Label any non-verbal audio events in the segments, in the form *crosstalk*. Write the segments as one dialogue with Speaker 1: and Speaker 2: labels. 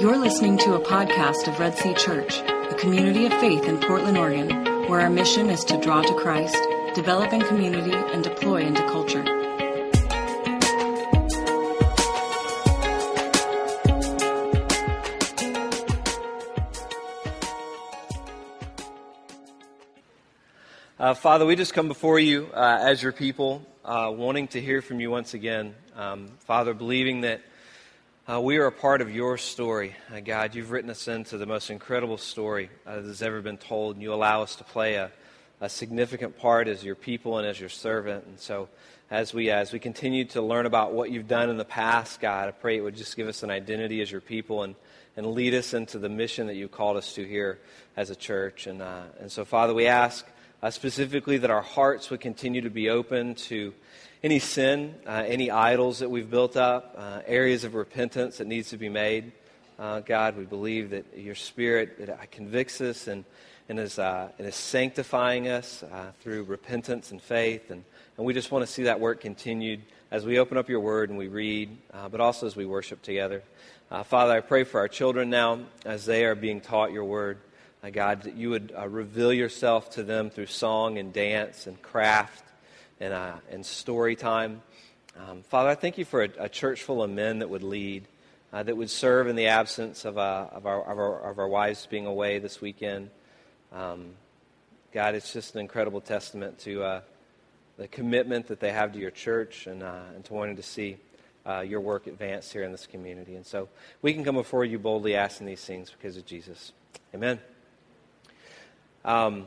Speaker 1: You're listening to a podcast of Red Sea Church, a community of faith in Portland, Oregon, where our mission is to draw to Christ, develop in community, and deploy into culture.
Speaker 2: Uh, Father, we just come before you uh, as your people, uh, wanting to hear from you once again. Um, Father, believing that uh, we are a part of your story. Uh, God, you've written us into the most incredible story uh, that has ever been told, and you allow us to play a, a, significant part as your people and as your servant. And so, as we as we continue to learn about what you've done in the past, God, I pray it would just give us an identity as your people and and lead us into the mission that you called us to here as a church. And and so, Father, we ask uh, specifically that our hearts would continue to be open to any sin, uh, any idols that we've built up, uh, areas of repentance that needs to be made. Uh, God, we believe that your Spirit it, uh, convicts us and, and, is, uh, and is sanctifying us through repentance and faith. And, and we just want to see that work continued as we open up your word and we read, but also as we worship together. Father, I pray for our children now as they are being taught your word. Uh, God, that you would uh, reveal yourself to them through song and dance and craft and, uh, and story time. Um, Father, I thank you for a, a, church full of men that would lead, uh, that would serve in the absence of, uh, of, our, of, our, of, our, wives being away this weekend. Um, God, it's just an incredible testament to uh, the commitment that they have to your church and, and to wanting to see your work advance here in this community. And so we can come before you boldly asking these things because of Jesus. Amen. Um,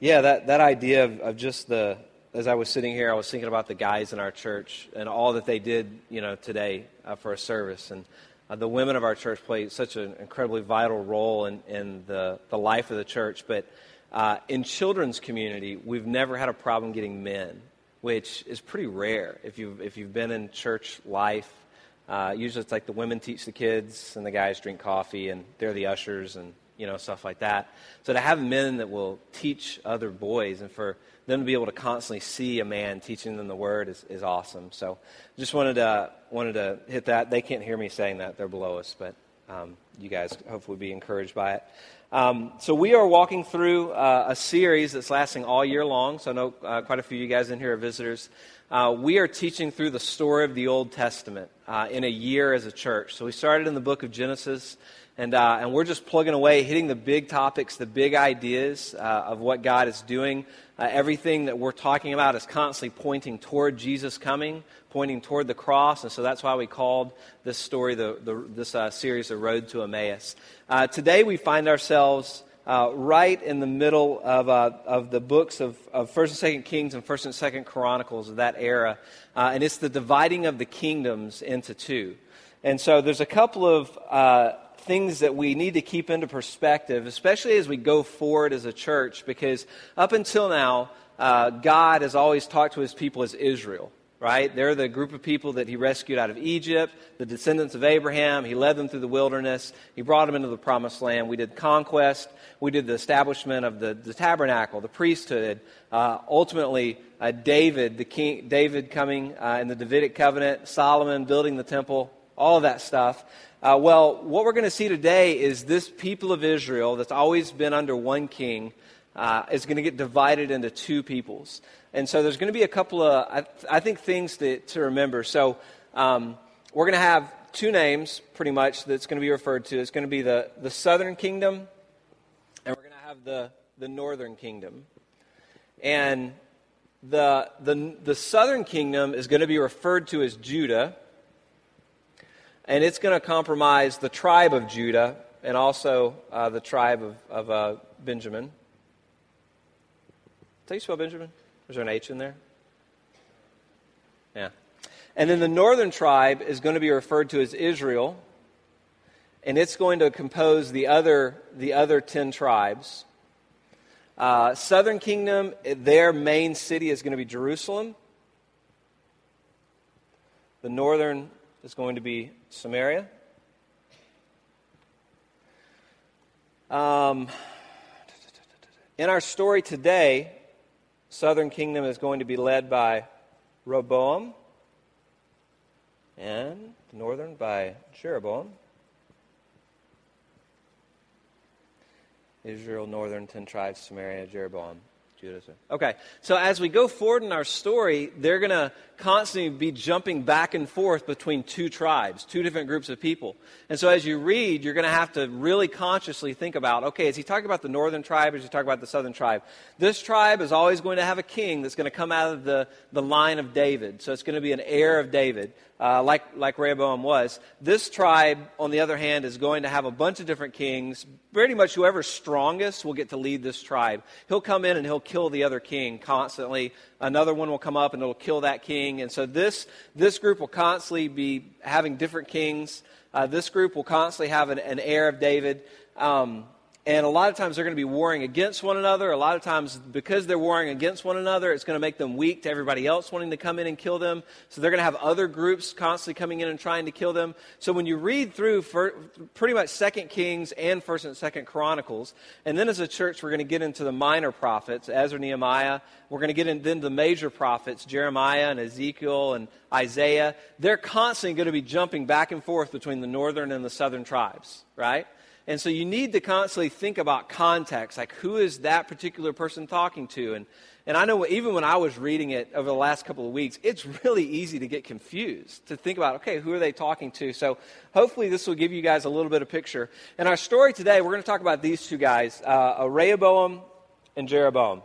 Speaker 2: yeah, that, that idea of, of just the, as I was sitting here, I was thinking about the guys in our church and all that they did, you know, today uh, for a service. And uh, the women of our church play such an incredibly vital role in, in the, the life of the church. But uh, in children's community, we've never had a problem getting men, which is pretty rare if you've, if you've been in church life. Uh, usually it's like the women teach the kids and the guys drink coffee and they're the ushers and you know, stuff like that. So to have men that will teach other boys and for them to be able to constantly see a man teaching them the word is, is awesome. So just wanted to, wanted to hit that. They can't hear me saying that. They're below us, but um, you guys hopefully be encouraged by it. Um, so we are walking through uh, a series that's lasting all year long. So I know uh, quite a few of you guys in here are visitors. Uh, we are teaching through the story of the Old Testament uh, in a year as a church. So we started in the book of Genesis. And, uh, and we're just plugging away, hitting the big topics, the big ideas uh, of what God is doing. Uh, everything that we're talking about is constantly pointing toward Jesus coming, pointing toward the cross. And so that's why we called this story, the, the this uh, series, The Road to Emmaus. Uh, today we find ourselves uh, right in the middle of, of the books of, of 1st and 2nd Kings and 1st and 2nd Chronicles of that era. and it's the dividing of the kingdoms into two. And so there's a couple of things that we need to keep into perspective, especially as we go forward as a church, because up until now, uh, God has always talked to his people as Israel, right? They're the group of people that he rescued out of Egypt, the descendants of Abraham. He led them through the wilderness. He brought them into the promised land. We did conquest. We did the establishment of the, the tabernacle, the priesthood. Uh, ultimately, uh, David, the king, David coming uh, in the Davidic covenant, Solomon building the temple, all of that stuff. Uh, well, what we're going to see today is this people of Israel that's always been under one king uh, is going to get divided into two peoples. And so there's going to be a couple of, I, I think, things to, to remember. So um, we're going to have two names, pretty much, that's going to be referred to. It's going to be the, the southern kingdom, and we're going to have the, the northern kingdom. And the, the, the southern kingdom is going to be referred to as Judah and it's going to compromise the tribe of Judah and also uh, the tribe of, of uh, Benjamin. How you spell Benjamin? Is there an H in there? Yeah. And then the northern tribe is going to be referred to as Israel, and it's going to compose the other, the other 10 tribes. Uh, southern kingdom, their main city is going to be Jerusalem. The northern is going to be Samaria. Um, in our story today, southern kingdom is going to be led by Rehoboam and northern by Jeroboam. Israel, northern 10 tribes, Samaria, Jeroboam. Judah. Okay, so as we go forward in our story, they're going to constantly be jumping back and forth between two tribes, two different groups of people. And so as you read, you're going to have to really consciously think about okay, is he talking about the northern tribe or is he talking about the southern tribe? This tribe is always going to have a king that's going to come out of the, the line of David. So it's going to be an heir of David, uh, like, like Rehoboam was. This tribe, on the other hand, is going to have a bunch of different kings. Pretty much whoever's strongest will get to lead this tribe. He'll come in and he'll kill the other king constantly. Another one will come up and it'll kill that king. And so this, this group will constantly be having different kings. Uh, this group will constantly have an, an heir of David. Um, and a lot of times they're going to be warring against one another. A lot of times, because they're warring against one another, it's going to make them weak to everybody else wanting to come in and kill them. So they're going to have other groups constantly coming in and trying to kill them. So when you read through pretty much Second Kings and First and Second Chronicles, and then as a church, we're going to get into the minor prophets, Ezra, Nehemiah. We're going to get into the major prophets, Jeremiah and Ezekiel and Isaiah. They're constantly going to be jumping back and forth between the northern and the southern tribes, right? And so you need to constantly think about context, like who is that particular person talking to? And, and I know even when I was reading it over the last couple of weeks, it's really easy to get confused, to think about, okay, who are they talking to? So hopefully this will give you guys a little bit of picture. In our story today, we're going to talk about these two guys, uh, Rehoboam and Jeroboam.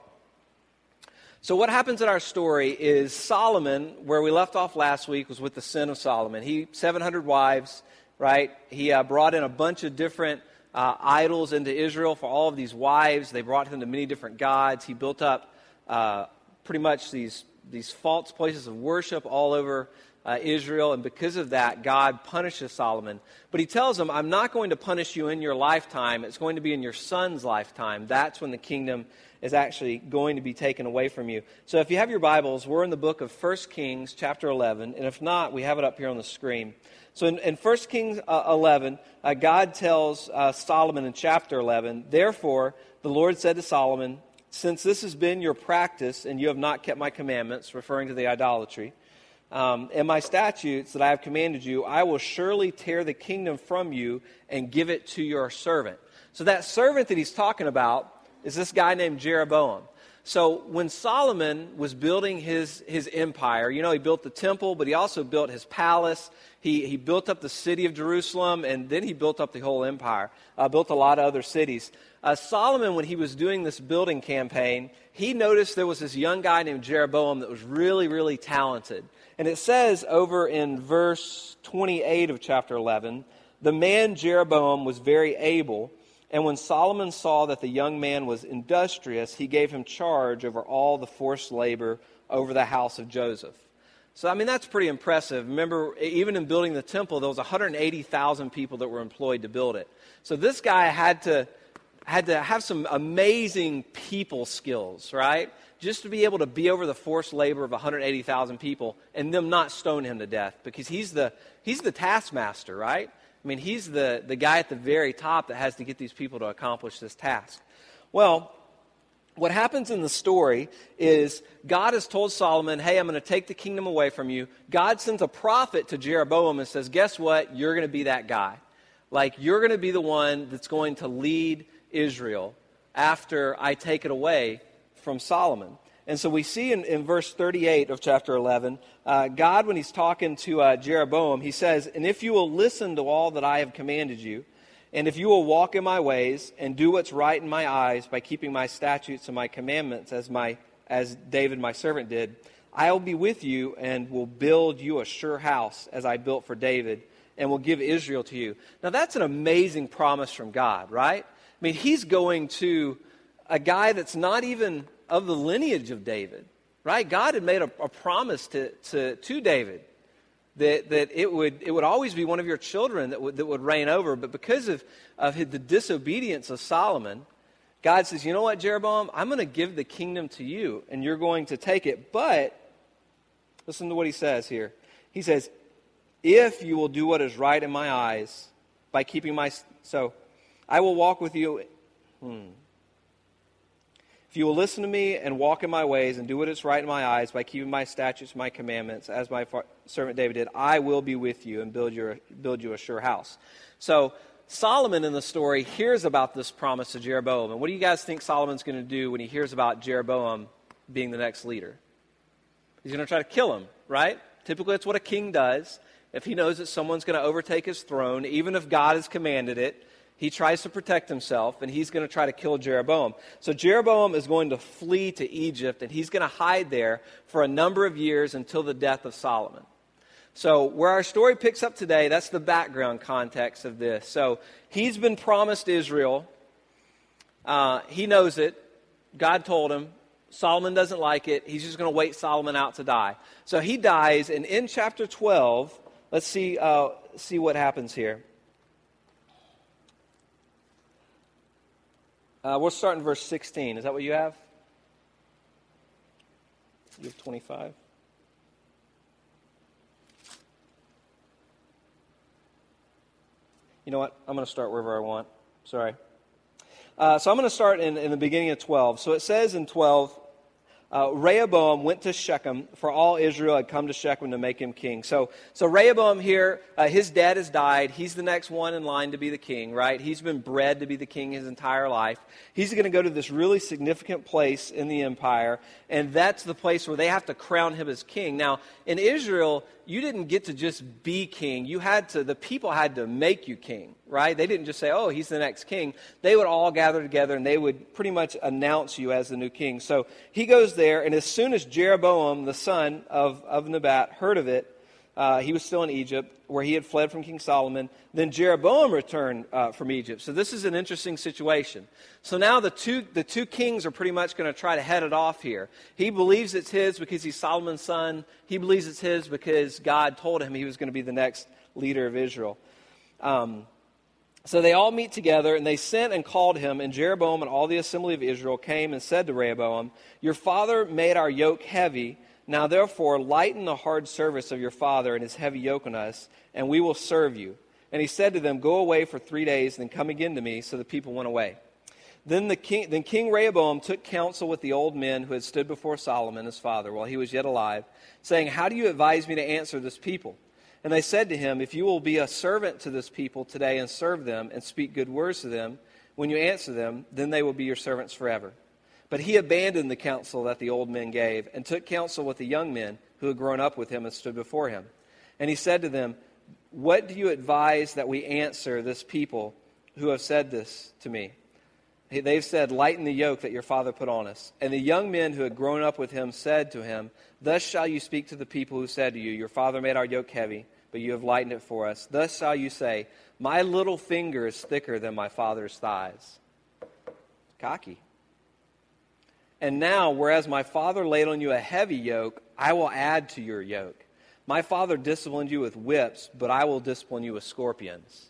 Speaker 2: So, what happens in our story is Solomon, where we left off last week, was with the sin of Solomon. He, 700 wives, right? He uh, brought in a bunch of different uh, idols into Israel for all of these wives. They brought him to many different gods. He built up uh, pretty much these, these false places of worship all over uh, Israel, and because of that, God punishes Solomon. But he tells him, I'm not going to punish you in your lifetime. It's going to be in your son's lifetime. That's when the kingdom is actually going to be taken away from you. So if you have your Bibles, we're in the book of 1 Kings, chapter 11. And if not, we have it up here on the screen. So in, in 1 Kings uh, 11, uh, God tells uh, Solomon in chapter 11, Therefore, the Lord said to Solomon, Since this has been your practice and you have not kept my commandments, referring to the idolatry, um, and my statutes that I have commanded you, I will surely tear the kingdom from you and give it to your servant. So that servant that he's talking about is this guy named Jeroboam. So when Solomon was building his, his empire, you know, he built the temple, but he also built his palace. He, he built up the city of Jerusalem, and then he built up the whole empire, uh, built a lot of other cities. Uh, Solomon, when he was doing this building campaign, he noticed there was this young guy named Jeroboam that was really, really talented. And it says over in verse 28 of chapter 11, the man Jeroboam was very able and when Solomon saw that the young man was industrious, he gave him charge over all the forced labor over the house of Joseph. So, I mean, that's pretty impressive. Remember, even in building the temple, there was 180,000 people that were employed to build it. So this guy had to, had to have some amazing people skills, right? Just to be able to be over the forced labor of 180,000 people and them not stone him to death because he's the, he's the taskmaster, right? I mean, he's the, the guy at the very top that has to get these people to accomplish this task. Well, what happens in the story is God has told Solomon, Hey, I'm going to take the kingdom away from you. God sends a prophet to Jeroboam and says, Guess what? You're going to be that guy. Like, you're going to be the one that's going to lead Israel after I take it away from Solomon. And so we see in, in verse 38 of chapter 11, uh, God, when he's talking to uh, Jeroboam, he says, And if you will listen to all that I have commanded you, and if you will walk in my ways and do what's right in my eyes by keeping my statutes and my commandments as, my, as David my servant did, I will be with you and will build you a sure house as I built for David and will give Israel to you. Now that's an amazing promise from God, right? I mean, he's going to a guy that's not even of the lineage of David, right? God had made a, a promise to, to, to David that, that it, would, it would always be one of your children that would, that would reign over. But because of, of the disobedience of Solomon, God says, you know what, Jeroboam? I'm going to give the kingdom to you, and you're going to take it. But, listen to what he says here. He says, if you will do what is right in my eyes by keeping my. So, I will walk with you. Hmm. If you will listen to me and walk in my ways and do what is right in my eyes by keeping my statutes, my commandments, as my servant David did, I will be with you and build, your, build you a sure house. So Solomon in the story hears about this promise to Jeroboam. And what do you guys think Solomon's going to do when he hears about Jeroboam being the next leader? He's going to try to kill him, right? Typically, that's what a king does. If he knows that someone's going to overtake his throne, even if God has commanded it, he tries to protect himself and he's going to try to kill Jeroboam. So Jeroboam is going to flee to Egypt and he's going to hide there for a number of years until the death of Solomon. So, where our story picks up today, that's the background context of this. So, he's been promised Israel. Uh, he knows it. God told him. Solomon doesn't like it. He's just going to wait Solomon out to die. So, he dies, and in chapter 12, let's see, uh, see what happens here. Uh, we'll start in verse 16. Is that what you have? You have 25. You know what? I'm going to start wherever I want. Sorry. Uh, so I'm going to start in, in the beginning of 12. So it says in 12, uh, Rehoboam went to Shechem, for all Israel had come to Shechem to make him king. So, so Rehoboam here, uh, his dad has died. He's the next one in line to be the king, right? He's been bred to be the king his entire life. He's going to go to this really significant place in the empire, and that's the place where they have to crown him as king. Now, in Israel, you didn't get to just be king. You had to, the people had to make you king, right? They didn't just say, oh, he's the next king. They would all gather together and they would pretty much announce you as the new king. So he goes there, and as soon as Jeroboam, the son of, of Nebat, heard of it, uh, he was still in Egypt, where he had fled from King Solomon. Then Jeroboam returned uh, from Egypt. So this is an interesting situation. So now the two, the two kings are pretty much going to try to head it off here. He believes it's his because he's Solomon's son. He believes it's his because God told him he was going to be the next leader of Israel. Um, so they all meet together, and they sent and called him, and Jeroboam and all the assembly of Israel came and said to Rehoboam, Your father made our yoke heavy now, therefore, lighten the hard service of your father and his heavy yoke on us, and we will serve you. And he said to them, Go away for three days, and then come again to me. So the people went away. Then, the king, then King Rehoboam took counsel with the old men who had stood before Solomon his father while he was yet alive, saying, How do you advise me to answer this people? And they said to him, If you will be a servant to this people today and serve them and speak good words to them, when you answer them, then they will be your servants forever. But he abandoned the counsel that the old men gave and took counsel with the young men who had grown up with him and stood before him. And he said to them, What do you advise that we answer this people who have said this to me? They've said, Lighten the yoke that your father put on us. And the young men who had grown up with him said to him, Thus shall you speak to the people who said to you, Your father made our yoke heavy, but you have lightened it for us. Thus shall you say, My little finger is thicker than my father's thighs. Cocky. And now, whereas my father laid on you a heavy yoke, I will add to your yoke. My father disciplined you with whips, but I will discipline you with scorpions.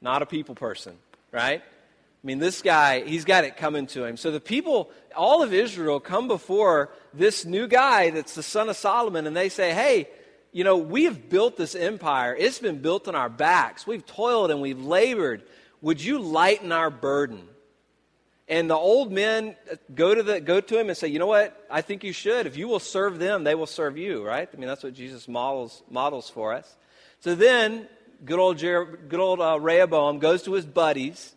Speaker 2: Not a people person, right? I mean, this guy, he's got it coming to him. So the people, all of Israel, come before this new guy that's the son of Solomon, and they say, Hey, you know, we have built this empire. It's been built on our backs. We've toiled and we've labored. Would you lighten our burden? And the old men go to, the, go to him and say, You know what? I think you should. If you will serve them, they will serve you, right? I mean, that's what Jesus models, models for us. So then, good old, Jer- good old uh, Rehoboam goes to his buddies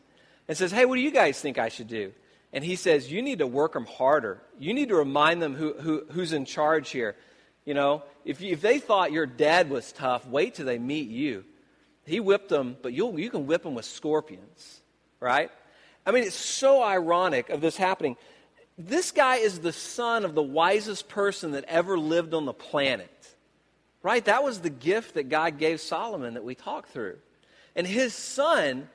Speaker 2: and says, Hey, what do you guys think I should do? And he says, You need to work them harder. You need to remind them who, who, who's in charge here. You know, if, you, if they thought your dad was tough, wait till they meet you. He whipped them, but you you can whip them with scorpions, right? I mean, it's so ironic of this happening. This guy is the son of the wisest person that ever lived on the planet. Right? That was the gift that God gave Solomon that we talked through. And his son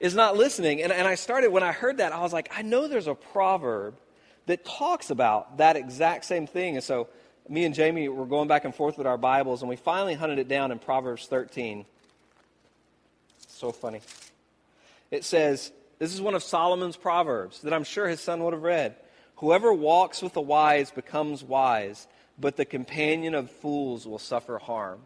Speaker 2: is not listening. And, and I started, when I heard that, I was like, I know there's a proverb that talks about that exact same thing. And so me and Jamie were going back and forth with our Bibles, and we finally hunted it down in Proverbs 13. So funny. It says, this is one of Solomon's proverbs that I'm sure his son would have read. Whoever walks with the wise becomes wise, but the companion of fools will suffer harm.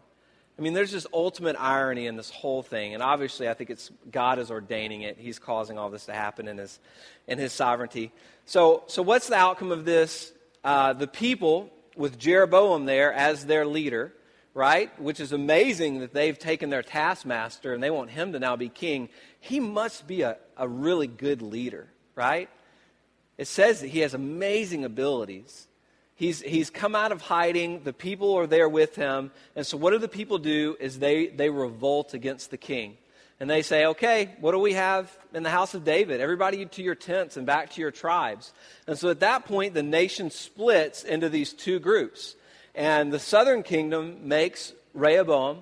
Speaker 2: I mean, there's just ultimate irony in this whole thing. And obviously, I think it's God is ordaining it. He's causing all this to happen in his, in his sovereignty. So, so what's the outcome of this? Uh, the people, with Jeroboam there as their leader, right? Which is amazing that they've taken their taskmaster and they want him to now be king. He must be a, a really good leader, right? It says that he has amazing abilities. He's, he's come out of hiding. The people are there with him. And so, what do the people do? Is they, they revolt against the king. And they say, okay, what do we have in the house of David? Everybody to your tents and back to your tribes. And so, at that point, the nation splits into these two groups. And the southern kingdom makes Rehoboam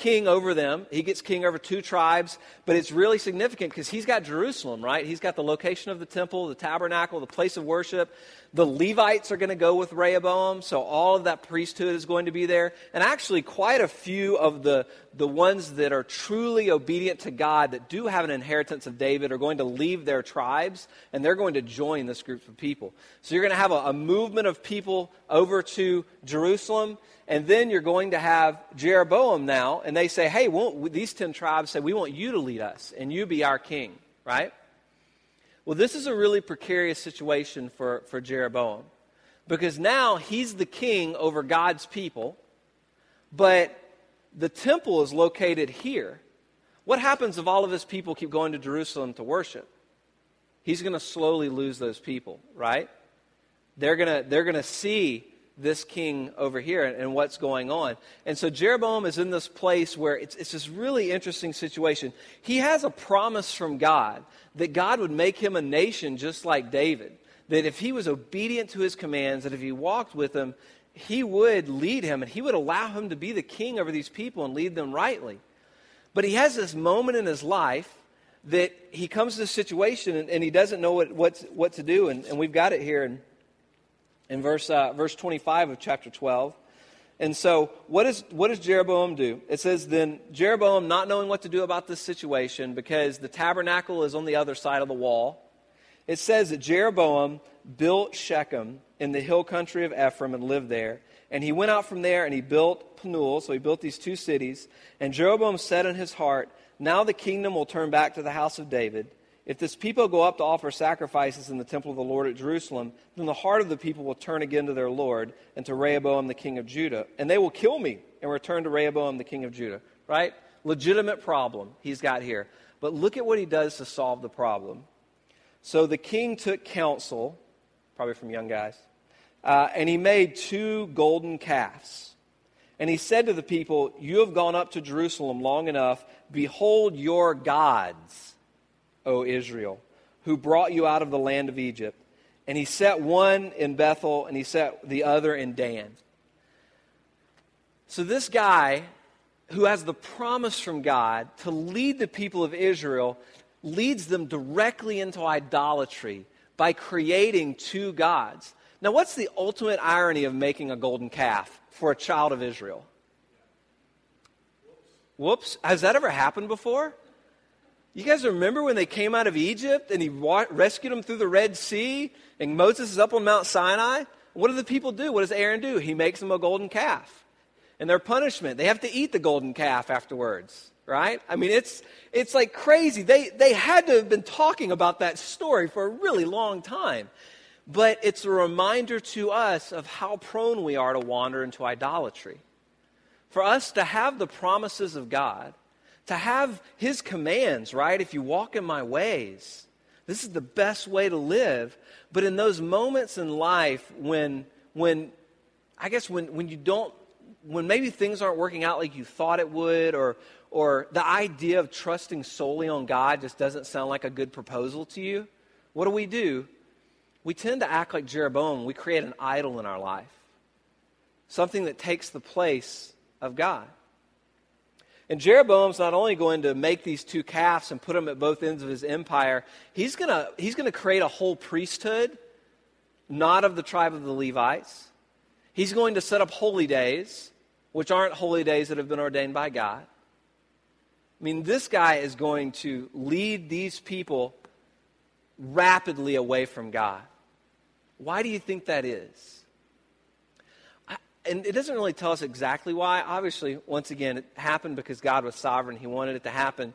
Speaker 2: king over them. He gets king over two tribes, but it's really significant because he's got Jerusalem, right? He's got the location of the temple, the tabernacle, the place of worship. The Levites are going to go with Rehoboam, so all of that priesthood is going to be there. And actually, quite a few of the, the ones that are truly obedient to God, that do have an inheritance of David, are going to leave their tribes and they're going to join this group of people. So you're going to have a, a movement of people over to Jerusalem. And then you're going to have Jeroboam now, and they say, hey, won't, these 10 tribes say, we want you to lead us, and you be our king, right? Well, this is a really precarious situation for, for Jeroboam because now he's the king over God's people, but the temple is located here. What happens if all of his people keep going to Jerusalem to worship? He's going to slowly lose those people, right? They're going to, they're going to see this king over here and, and, what's going on. And so Jeroboam is in this place where it's, it's this really interesting situation. He has a promise from God that God would make him a nation just like David. That if he was obedient to his commands, that if he walked with him, he would lead him and he would allow him to be the king over these people and lead them rightly. But he has this moment in his life that he comes to this situation and, and he doesn't know what, what, to do. And, and we've got it here. In verse, uh, verse 25 of chapter 12. And so, what, is, what does Jeroboam do? It says, Then Jeroboam, not knowing what to do about this situation, because the tabernacle is on the other side of the wall, it says that Jeroboam built Shechem in the hill country of Ephraim and lived there. And he went out from there and he built Penuel, so he built these two cities. And Jeroboam said in his heart, Now the kingdom will turn back to the house of David if this people go up to offer sacrifices in the temple of the Lord at Jerusalem, then the heart of the people will turn again to their Lord and to Rehoboam the king of Judah, and they will kill me and return to Rehoboam the king of Judah. Right? Legitimate problem he's got here. But look at what he does to solve the problem. So the king took counsel, probably from young guys, uh, and he made two golden calves. And he said to the people, You have gone up to Jerusalem long enough. Behold your gods O Israel, who brought you out of the land of Egypt. And he set one in Bethel and he set the other in Dan. So, this guy who has the promise from God to lead the people of Israel leads them directly into idolatry by creating two gods. Now, what's the ultimate irony of making a golden calf for a child of Israel? Whoops. Has that ever happened before? You guys remember when they came out of Egypt and he wa- rescued them through the Red Sea and Moses is up on Mount Sinai? What do the people do? What does Aaron do? He makes them a golden calf. And their punishment, they have to eat the golden calf afterwards, right? I mean, it's, it's like crazy. They, they had to have been talking about that story for a really long time. But it's a reminder to us of how prone we are to wander into idolatry. For us to have the promises of God, to have his commands, right? If you walk in my ways, this is the best way to live. But in those moments in life when, when I guess when, when you don't, when maybe things aren't working out like you thought it would, or, or the idea of trusting solely on God just doesn't sound like a good proposal to you, what do we do? We tend to act like Jeroboam. We create an idol in our life, something that takes the place of God. And Jeroboam's not only going to make these two calves and put them at both ends of his empire, he's going to, he's to create a whole priesthood, not of the tribe of the Levites. He's going to set up holy days, which aren't holy days that have been ordained by God. I mean, this guy is going to lead these people rapidly away from God. Why do you think that is? And it doesn't really tell us exactly why. Obviously, once again, it happened because God was sovereign. He wanted it to happen.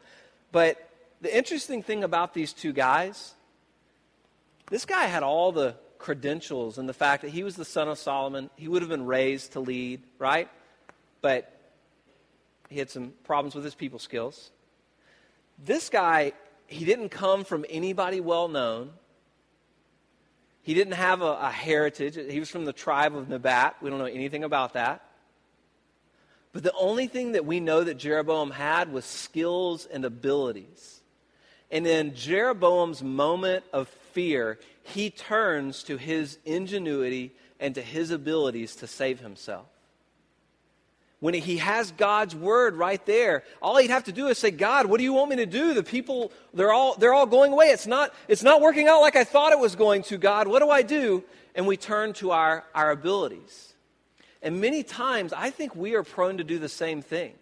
Speaker 2: But the interesting thing about these two guys, this guy had all the credentials and the fact that he was the son of Solomon. He would have been raised to lead, right? But he had some problems with his people skills. This guy, he didn't come from anybody well known. He didn't have a, a heritage. He was from the tribe of Nebat. We don't know anything about that. But the only thing that we know that Jeroboam had was skills and abilities. And in Jeroboam's moment of fear, he turns to his ingenuity and to his abilities to save himself. When he has God's word right there, all he'd have to do is say, God, what do you want me to do? The people, they're all, they're all going away. It's not, it's not working out like I thought it was going to, God. What do I do? And we turn to our, our abilities. And many times, I think we are prone to do the same thing.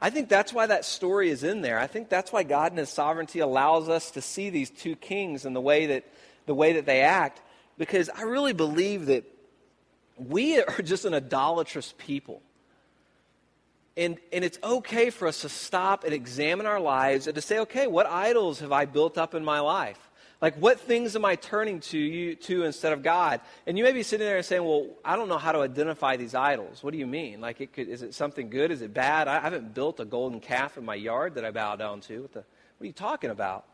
Speaker 2: I think that's why that story is in there. I think that's why God in His sovereignty allows us to see these two kings and the way that, the way that they act, because I really believe that we are *laughs* just an idolatrous people. And, and it's okay for us to stop and examine our lives and to say, okay, what idols have I built up in my life? Like, what things am I turning to you to instead of God? And you may be sitting there and saying, well, I don't know how to identify these idols. What do you mean? Like, it could, is it something good? Is it bad? I haven't built a golden calf in my yard that I bow down to. What, the, what are you talking about?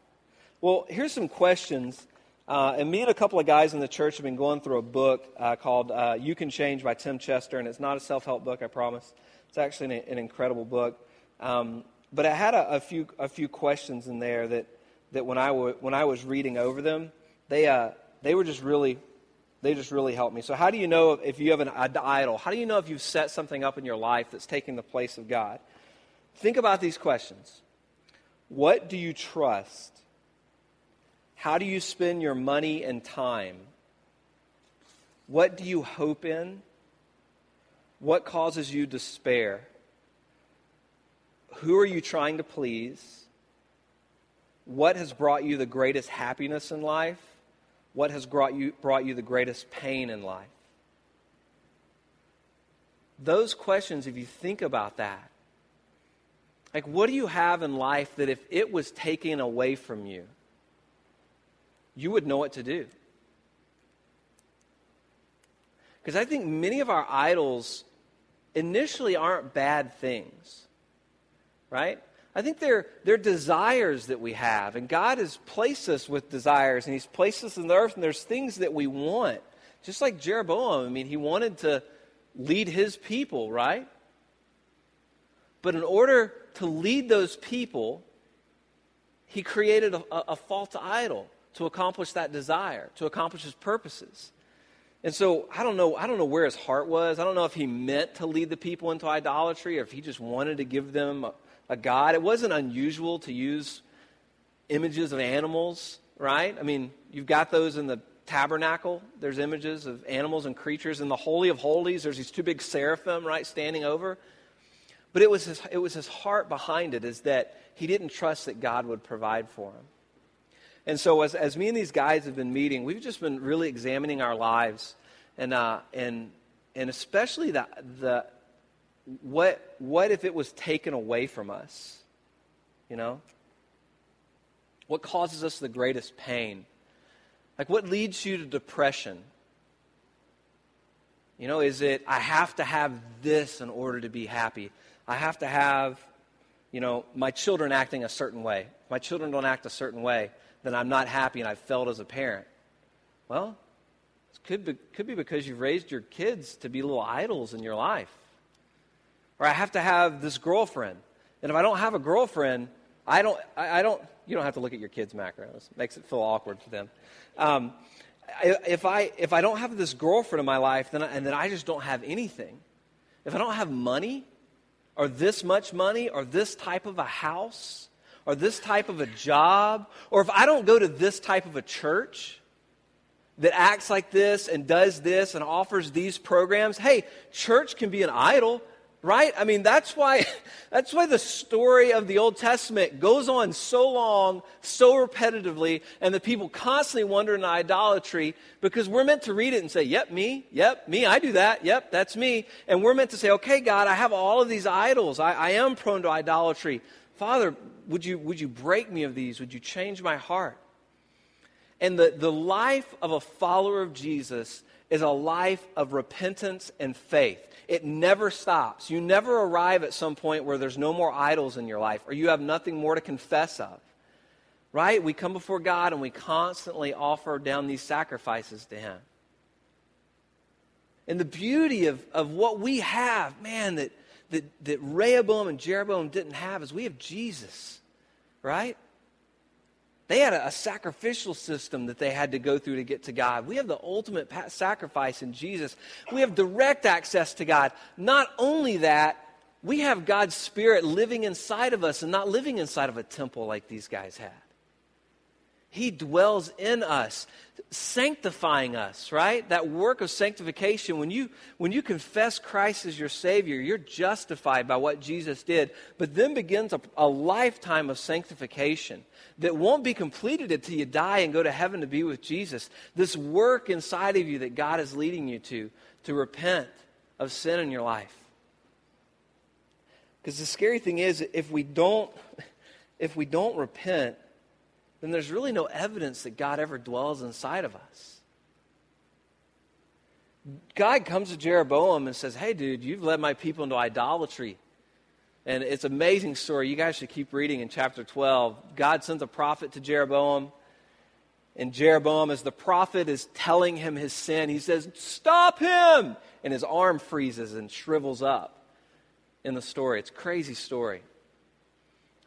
Speaker 2: Well, here's some questions. Uh, and me and a couple of guys in the church have been going through a book uh, called uh, You Can Change by Tim Chester. And it's not a self help book, I promise. It's actually an, an incredible book. Um, but I had a, a, few, a few questions in there that, that when, I w- when I was reading over them, they, uh, they were just really, they just really helped me. So how do you know if you have an idol? How do you know if you've set something up in your life that's taking the place of God? Think about these questions. What do you trust? How do you spend your money and time? What do you hope in? What causes you despair? Who are you trying to please? What has brought you the greatest happiness in life? What has brought you, brought you the greatest pain in life? Those questions, if you think about that, like what do you have in life that if it was taken away from you, you would know what to do? Because I think many of our idols initially aren't bad things, right? I think they're, they're desires that we have. And God has placed us with desires, and He's placed us in the earth, and there's things that we want. Just like Jeroboam, I mean, he wanted to lead his people, right? But in order to lead those people, he created a, a, false idol to accomplish that desire, to accomplish his purposes. And so I don't know, I don't know where his heart was. I don't know if he meant to lead the people into idolatry or if he just wanted to give them a, a God. It wasn't unusual to use images of animals, right? I mean, you've got those in the tabernacle. There's images of animals and creatures. In the Holy of Holies, there's these two big seraphim, right, standing over. But it was his, it was his heart behind it, is that he didn't trust that God would provide for him. And so, as, as me and these guys have been meeting, we've just been really examining our lives, and uh, and and especially the the what what if it was taken away from us, you know? What causes us the greatest pain? Like what leads you to depression? You know, is it I have to have this in order to be happy? I have to have, you know, my children acting a certain way. My children don't act a certain way then I'm not happy and I've failed as a parent. Well, it could be, could be because you've raised your kids to be little idols in your life. Or I have to have this girlfriend. And if I don't have a girlfriend, I don't, I, I don't, you don't have to look at your kids' macros. It makes it feel awkward for them. Um, if, I, if I don't have this girlfriend in my life, then I, and then I just don't have anything. If I don't have money, or this much money, or this type of a house, or this type of a job, or if I don't go to this type of a church that acts like this and does this and offers these programs, hey, church can be an idol right? I mean that's why *laughs* that's why the story of the old testament goes on so long so repetitively and the people constantly wander in idolatry because we're meant to read it and say yep me yep me i do that yep that's me. And we're meant to say okay god i have all of these idols. I, I am prone to idolatry Father, would you, would you break me of these? Would you change my heart? And the, the life of a follower of Jesus is a life of repentance and faith. It never stops. You never arrive at some point where there's no more idols in your life or you have nothing more to confess of. Right? We come before God and we constantly offer down these sacrifices to Him. And the beauty of, of what we have, man, that, that, that Rehoboam and Jeroboam didn't have is we have Jesus, right? They had a, a, sacrificial system that they had to go through to get to God. We have the ultimate sacrifice in Jesus. We have direct access to God. Not only that, we have God's Spirit living inside of us and not living inside of a temple like these guys had. He dwells in us, sanctifying us, right? That work of sanctification, when you, when you confess Christ as your Savior, you're justified by what Jesus did. But then begins a, a lifetime of sanctification that won't be completed until you die and go to heaven to be with Jesus. This work inside of you that God is leading you to, to repent of sin in your life. Because the scary thing is, if we don't, *laughs* if we don't repent, then there's really no evidence that God ever dwells inside of us. God comes to Jeroboam and says, Hey, dude, you've led my people into idolatry. And it's an amazing story. You guys should keep reading in chapter 12. God sends a prophet to Jeroboam. And Jeroboam, as the prophet is telling him his sin, he says, Stop him! And his arm freezes and shrivels up in the story. It's crazy story.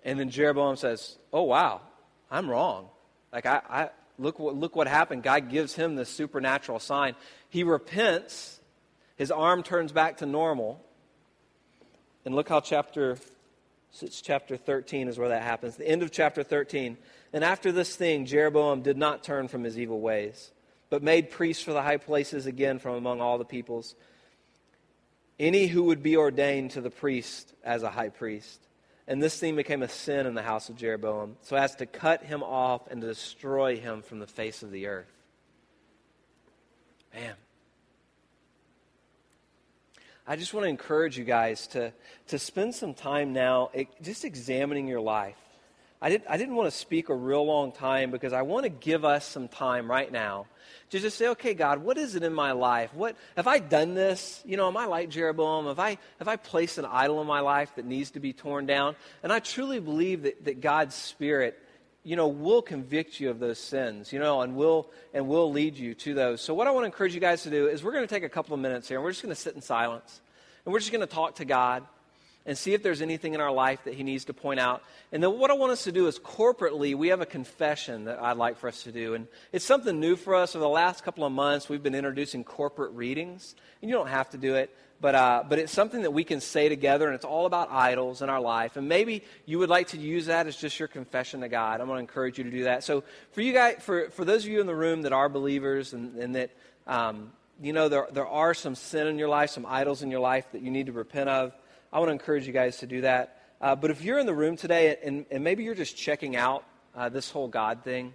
Speaker 2: And then Jeroboam says, Oh, wow, I'm wrong. Like, I, I look, what, look what happened. God gives him this supernatural sign. He repents, his arm turns back to normal. And look how chapter, it's chapter 13 is where that happens. The end of chapter 13. And after this thing, Jeroboam did not turn from his evil ways, but made priests for the high places again from among all the peoples. Any who would be ordained to the priest as a high priest. And this thing became a sin in the house of Jeroboam, so as to cut him off and to destroy him from the face of the earth. Man. I just want to encourage you guys to, to spend some time now just examining your life. I, did, I didn't want to speak a real long time because I want to give us some time right now to just say, okay, God, what is it in my life? What have I done this? You know, am I like Jeroboam? Have I have I placed an idol in my life that needs to be torn down? And I truly believe that, that God's Spirit, you know, will convict you of those sins, you know, and will and will lead you to those. So what I want to encourage you guys to do is we're going to take a couple of minutes here and we're just going to sit in silence. And we're just going to talk to God and see if there's anything in our life that he needs to point out. And then what I want us to do is corporately, we have a confession that I'd like for us to do. And it's something new for us. Over the last couple of months, we've been introducing corporate readings. And you don't have to do it, but, uh, but it's something that we can say together, and it's all about idols in our life. And maybe you would like to use that as just your confession to God. I'm going to encourage you to do that. So for you guys, for, for those of you in the room that are believers and, and that, um, you know, there, there are some sin in your life, some idols in your life that you need to repent of. I want to encourage you guys to do that. Uh, but if you're in the room today and, and maybe you're just checking out uh, this whole God thing,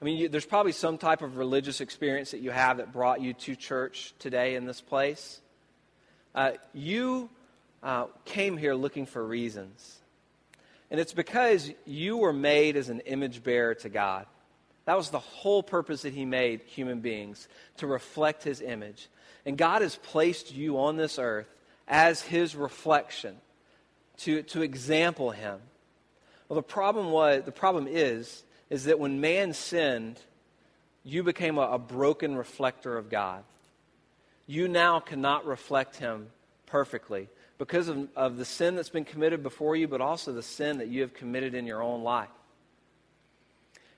Speaker 2: I mean, you, there's probably some type of religious experience that you have that brought you to church today in this place. Uh, you uh, came here looking for reasons. And it's because you were made as an image bearer to God. That was the whole purpose that He made human beings, to reflect His image. And God has placed you on this earth as his reflection, to, to example him. Well, the problem was, the problem is, is that when man sinned, you became a, a broken reflector of God. You now cannot reflect him perfectly because of, of the sin that's been committed before you, but also the sin that you have committed in your own life.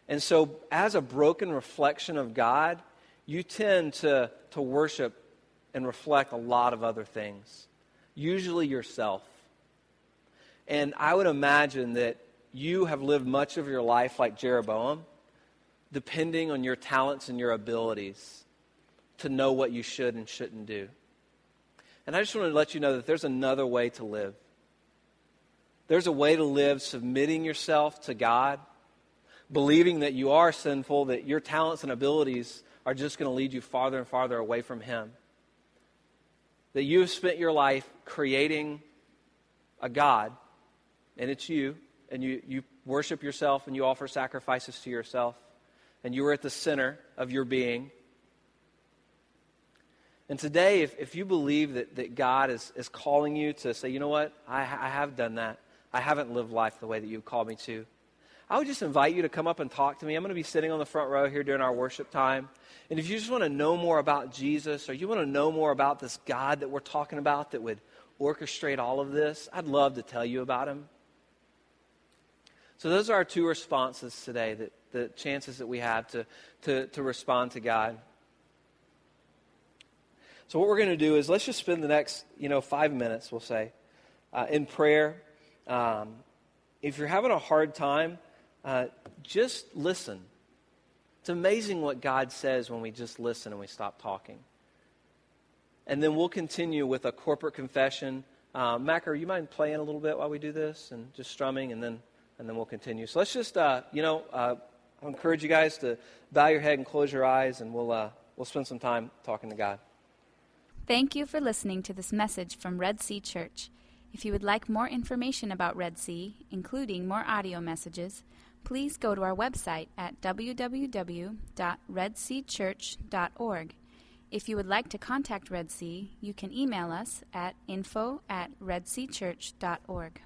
Speaker 2: And so, as a broken reflection of God, you tend to, to worship and reflect a lot of other things usually yourself. And I would imagine that you have lived much of your life like Jeroboam, depending on your talents and your abilities to know what you should and shouldn't do. And I just want to let you know that there's another way to live. There's a way to live submitting yourself to God, believing that you are sinful, that your talents and abilities are just going to lead you farther and farther away from Him that you have spent your life creating a God, and it's you, and you, you worship yourself and you offer sacrifices to yourself, and you are at the center of your being. And today, if, if you believe that, that God is, is calling you to say, you know what, I, I have done that, I haven't lived life the way that you've called me to, I would just invite you to come up and talk to me. I'm going to be sitting on the front row here during our worship time. And if you just want to know more about Jesus or you want to know more about this God that we're talking about that would orchestrate all of this, I'd love to tell you about him. So those are our two responses today, that, the chances that we have to, to, to respond to God. So what we're going to do is let's just spend the next, you know, five minutes, we'll say, uh, in prayer. Um, if you're having a hard time, uh, just listen. It's amazing what God says when we just listen and we stop talking. And then we'll continue with a corporate confession. Uh, Macker, you mind playing a little bit while we do this and just strumming, and then and then we'll continue. So let's just, uh, you know, uh, I encourage you guys to bow your head and close your eyes, and we'll uh, we'll spend some time talking to God.
Speaker 3: Thank you for listening to this message from Red Sea Church. If you would like more information about Red Sea, including more audio messages, please go to our website at www.redseachurch.org. If you would like to contact Red Sea, you can email us at info at redseachurch.org.